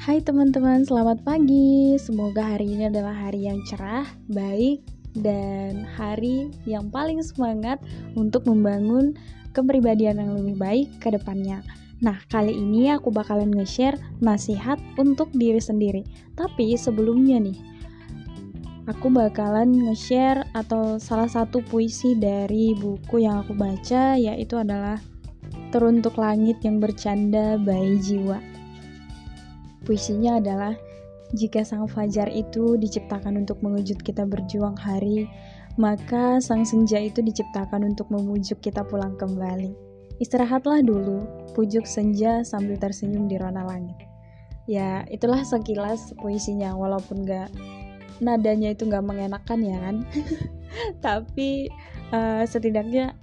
Hai teman-teman, selamat pagi. Semoga hari ini adalah hari yang cerah, baik, dan hari yang paling semangat untuk membangun kepribadian yang lebih baik ke depannya. Nah, kali ini aku bakalan nge-share nasihat untuk diri sendiri. Tapi sebelumnya nih, aku bakalan nge-share atau salah satu puisi dari buku yang aku baca yaitu adalah Teruntuk Langit yang Bercanda by Jiwa. Puisinya adalah jika sang fajar itu diciptakan untuk mengejut kita berjuang hari, maka sang senja itu diciptakan untuk memujuk kita pulang kembali. Istirahatlah dulu, pujuk senja sambil tersenyum di rona langit. Ya, itulah sekilas puisinya, walaupun gak nadanya itu gak mengenakan ya kan. Tapi uh, setidaknya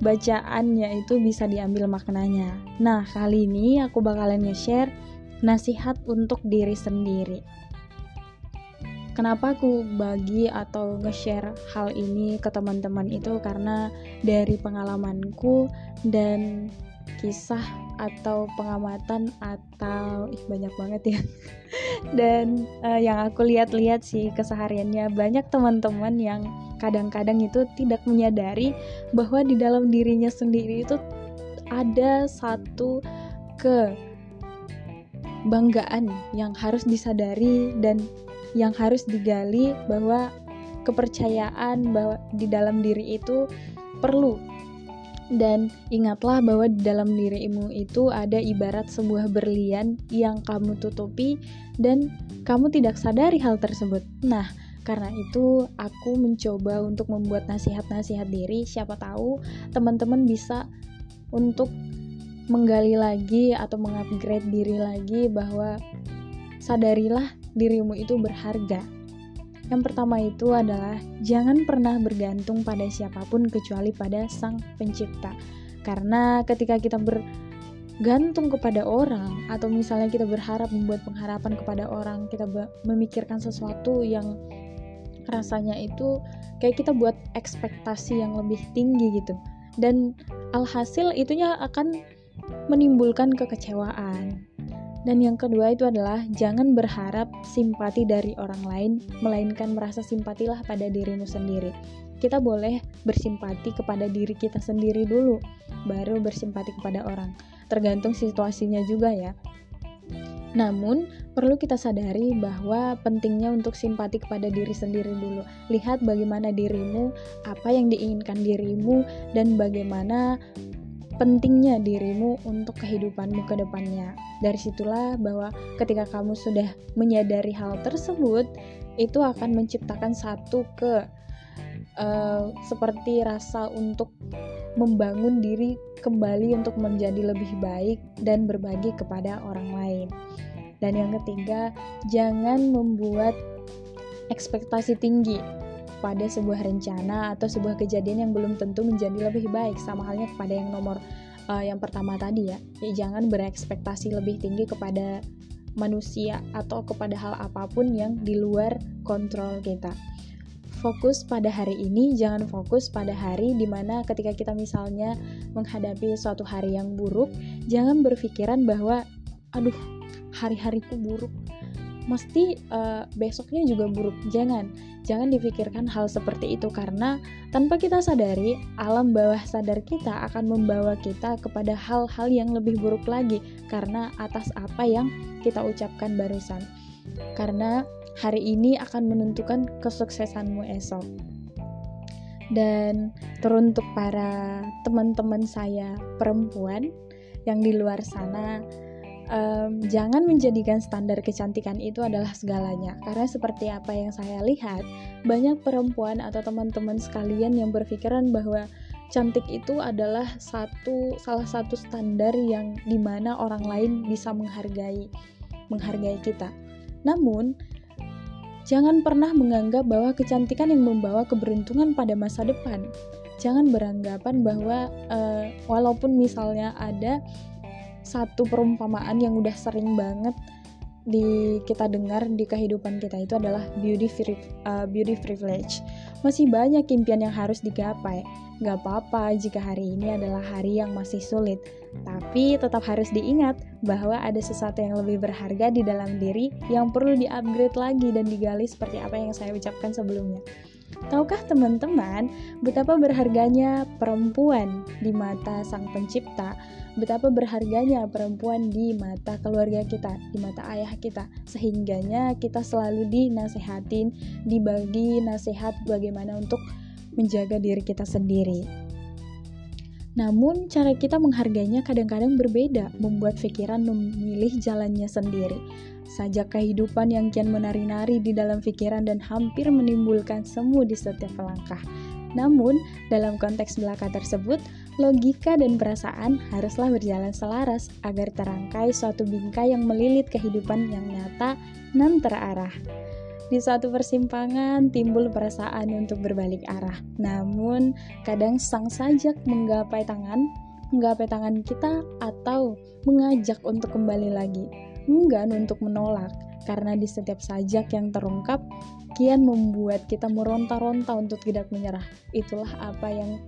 bacaannya itu bisa diambil maknanya. Nah, kali ini aku bakalan nge-share nasihat untuk diri sendiri. Kenapa aku bagi atau nge-share hal ini ke teman-teman itu karena dari pengalamanku dan kisah atau pengamatan atau ih banyak banget ya. dan uh, yang aku lihat-lihat sih kesehariannya banyak teman-teman yang kadang-kadang itu tidak menyadari bahwa di dalam dirinya sendiri itu ada satu ke kebanggaan yang harus disadari dan yang harus digali bahwa kepercayaan bahwa di dalam diri itu perlu dan ingatlah bahwa di dalam dirimu itu ada ibarat sebuah berlian yang kamu tutupi dan kamu tidak sadari hal tersebut. Nah, karena itu aku mencoba untuk membuat nasihat-nasihat diri, siapa tahu teman-teman bisa untuk menggali lagi atau mengupgrade diri lagi bahwa sadarilah dirimu itu berharga. Yang pertama itu adalah jangan pernah bergantung pada siapa pun kecuali pada Sang Pencipta. Karena ketika kita bergantung kepada orang atau misalnya kita berharap membuat pengharapan kepada orang, kita memikirkan sesuatu yang rasanya itu kayak kita buat ekspektasi yang lebih tinggi gitu. Dan alhasil itunya akan menimbulkan kekecewaan. Dan yang kedua itu adalah jangan berharap simpati dari orang lain, melainkan merasa simpatilah pada dirimu sendiri. Kita boleh bersimpati kepada diri kita sendiri dulu, baru bersimpati kepada orang. Tergantung situasinya juga ya. Namun, perlu kita sadari bahwa pentingnya untuk simpati kepada diri sendiri dulu. Lihat bagaimana dirimu, apa yang diinginkan dirimu, dan bagaimana pentingnya dirimu untuk kehidupanmu ke depannya. Dari situlah bahwa ketika kamu sudah menyadari hal tersebut, itu akan menciptakan satu ke uh, seperti rasa untuk membangun diri kembali untuk menjadi lebih baik dan berbagi kepada orang lain. Dan yang ketiga, jangan membuat ekspektasi tinggi pada sebuah rencana atau sebuah kejadian yang belum tentu menjadi lebih baik sama halnya kepada yang nomor uh, yang pertama tadi ya. ya jangan berekspektasi lebih tinggi kepada manusia atau kepada hal apa pun yang di luar kontrol kita fokus pada hari ini, jangan fokus pada hari di mana ketika kita misalnya menghadapi suatu hari yang buruk, jangan berpikiran bahwa, aduh, hari-hariku buruk, mesti uh, besoknya juga buruk. Jangan, jangan dipikirkan hal seperti itu karena tanpa kita sadari, alam bawah sadar kita akan membawa kita kepada hal-hal yang lebih buruk lagi karena atas apa yang kita ucapkan barusan. Karena hari ini akan menentukan kesuksesanmu esok. Dan teruntuk para teman-teman saya perempuan yang di luar sana um, jangan menjadikan standar kecantikan itu adalah segalanya. Karena seperti apa yang saya lihat banyak perempuan atau teman-teman sekalian yang berpikiran bahwa cantik itu adalah satu salah satu standar yang di mana orang lain bisa menghargai menghargai kita. Namun jangan pernah menganggap bahwa kecantikan yang membawa keberuntungan pada masa depan. Jangan beranggapan bahwa uh, walaupun misalnya ada satu perumpamaan yang udah sering banget di kita dengar di kehidupan kita itu adalah beauty uh, beauty privilege. Masih banyak impian yang harus digapai. Gak apa-apa jika hari ini adalah hari yang masih sulit, tapi tetap harus diingat bahwa ada sesuatu yang lebih berharga di dalam diri yang perlu di-upgrade lagi dan digali seperti apa yang saya ucapkan sebelumnya. Tahukah teman-teman betapa berharganya perempuan di mata Sang Pencipta? Betapa berharganya perempuan di mata keluarga kita, di mata ayah kita, sehingganya kita selalu dinasehatin, dibagi nasihat bagaimana untuk menjaga diri kita sendiri. Namun, cara kita menghargainya kadang-kadang berbeda, membuat pikiran memilih jalannya sendiri sajak kehidupan yang kian menari-nari di dalam pikiran dan hampir menimbulkan semu di setiap langkah. Namun, dalam konteks belaka tersebut, logika dan perasaan haruslah berjalan selaras agar terangkai suatu bingkai yang melilit kehidupan yang nyata dan terarah. Di suatu persimpangan timbul perasaan untuk berbalik arah. Namun, kadang sang sajak menggapai tangan, menggapai tangan kita atau mengajak untuk kembali lagi enggan untuk menolak, karena di setiap sajak yang terungkap, kian membuat kita meronta-ronta untuk tidak menyerah. Itulah apa yang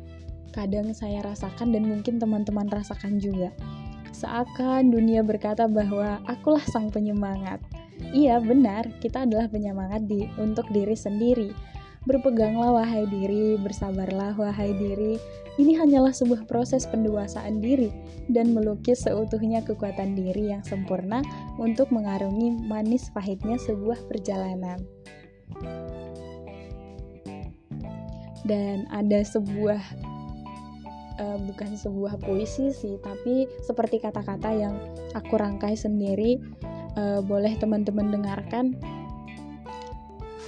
kadang saya rasakan dan mungkin teman-teman rasakan juga. Seakan dunia berkata bahwa akulah sang penyemangat. Iya, benar, kita adalah penyemangat di, untuk diri sendiri. Berpeganglah wahai diri, bersabarlah wahai diri. Ini hanyalah sebuah proses pendewasaan diri dan melukis seutuhnya kekuatan diri yang sempurna untuk mengarungi manis pahitnya sebuah perjalanan. Dan ada sebuah uh, bukan sebuah puisi sih, tapi seperti kata-kata yang aku rangkai sendiri. Uh, boleh teman-teman dengarkan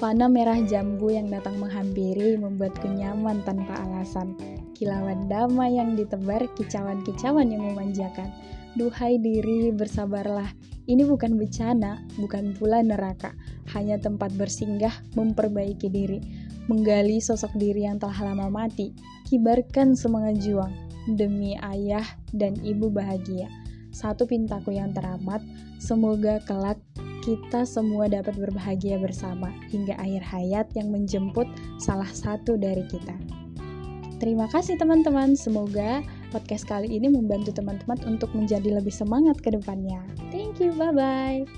Fana merah jambu yang datang menghampiri membuatku nyaman tanpa alasan. Kilauan damai yang ditebar, kicauan-kicauan yang memanjakan. Duhai diri, bersabarlah. Ini bukan bencana, bukan pula neraka. Hanya tempat bersinggah, memperbaiki diri. Menggali sosok diri yang telah lama mati. Kibarkan semangat juang. Demi ayah dan ibu bahagia. Satu pintaku yang teramat, semoga kelak kita semua dapat berbahagia bersama hingga akhir hayat yang menjemput salah satu dari kita. Terima kasih teman-teman, semoga podcast kali ini membantu teman-teman untuk menjadi lebih semangat ke depannya. Thank you, bye-bye.